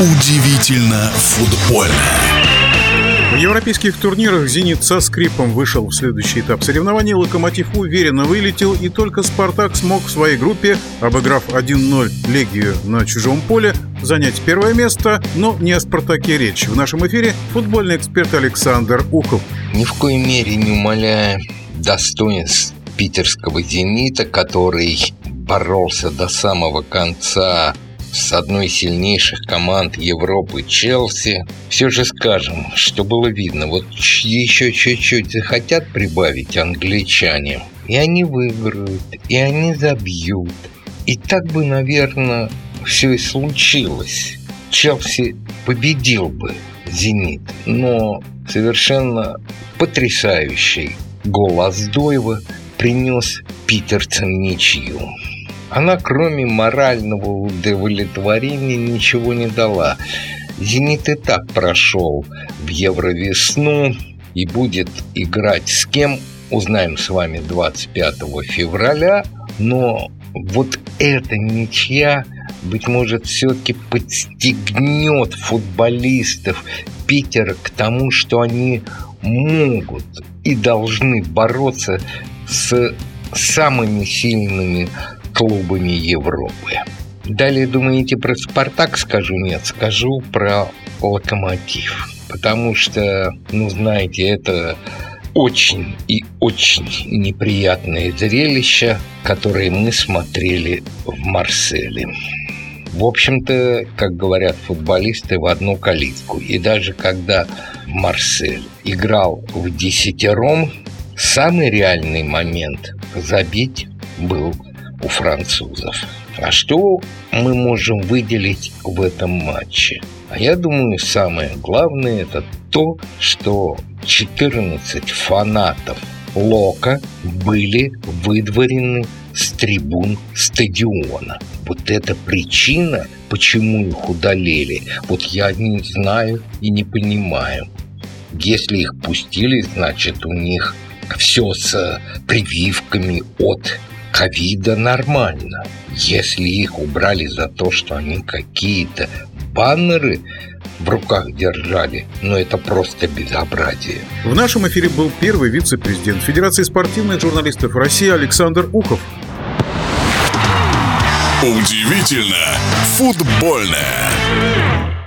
Удивительно футбольно. В европейских турнирах «Зенит» со скрипом вышел в следующий этап соревнований, «Локомотив» уверенно вылетел, и только «Спартак» смог в своей группе, обыграв 1-0 «Легию» на чужом поле, занять первое место, но не о «Спартаке» речь. В нашем эфире футбольный эксперт Александр Ухов. Ни в коей мере не умаляя достоинств питерского «Зенита», который боролся до самого конца с одной из сильнейших команд Европы Челси, все же скажем, что было видно, вот еще чуть-чуть захотят прибавить англичане, и они выиграют, и они забьют. И так бы, наверное, все и случилось. Челси победил бы «Зенит», но совершенно потрясающий гол Аздоева принес питерцам ничью. Она, кроме морального удовлетворения, ничего не дала. «Зенит» и так прошел в Евровесну и будет играть с кем, узнаем с вами 25 февраля, но вот эта ничья, быть может, все-таки подстегнет футболистов Питера к тому, что они могут и должны бороться с самыми сильными клубами Европы. Далее думаете про «Спартак» скажу? Нет, скажу про «Локомотив». Потому что, ну, знаете, это очень и очень неприятное зрелище, которое мы смотрели в Марселе. В общем-то, как говорят футболисты, в одну калитку. И даже когда Марсель играл в десятером, самый реальный момент забить был у французов. А что мы можем выделить в этом матче? А я думаю, самое главное это то, что 14 фанатов Лока были выдворены с трибун стадиона. Вот это причина, почему их удалили, вот я не знаю и не понимаю. Если их пустили, значит у них все с прививками от ковида нормально. Если их убрали за то, что они какие-то баннеры в руках держали, но это просто безобразие. В нашем эфире был первый вице-президент Федерации спортивных журналистов России Александр Ухов. Удивительно футбольное.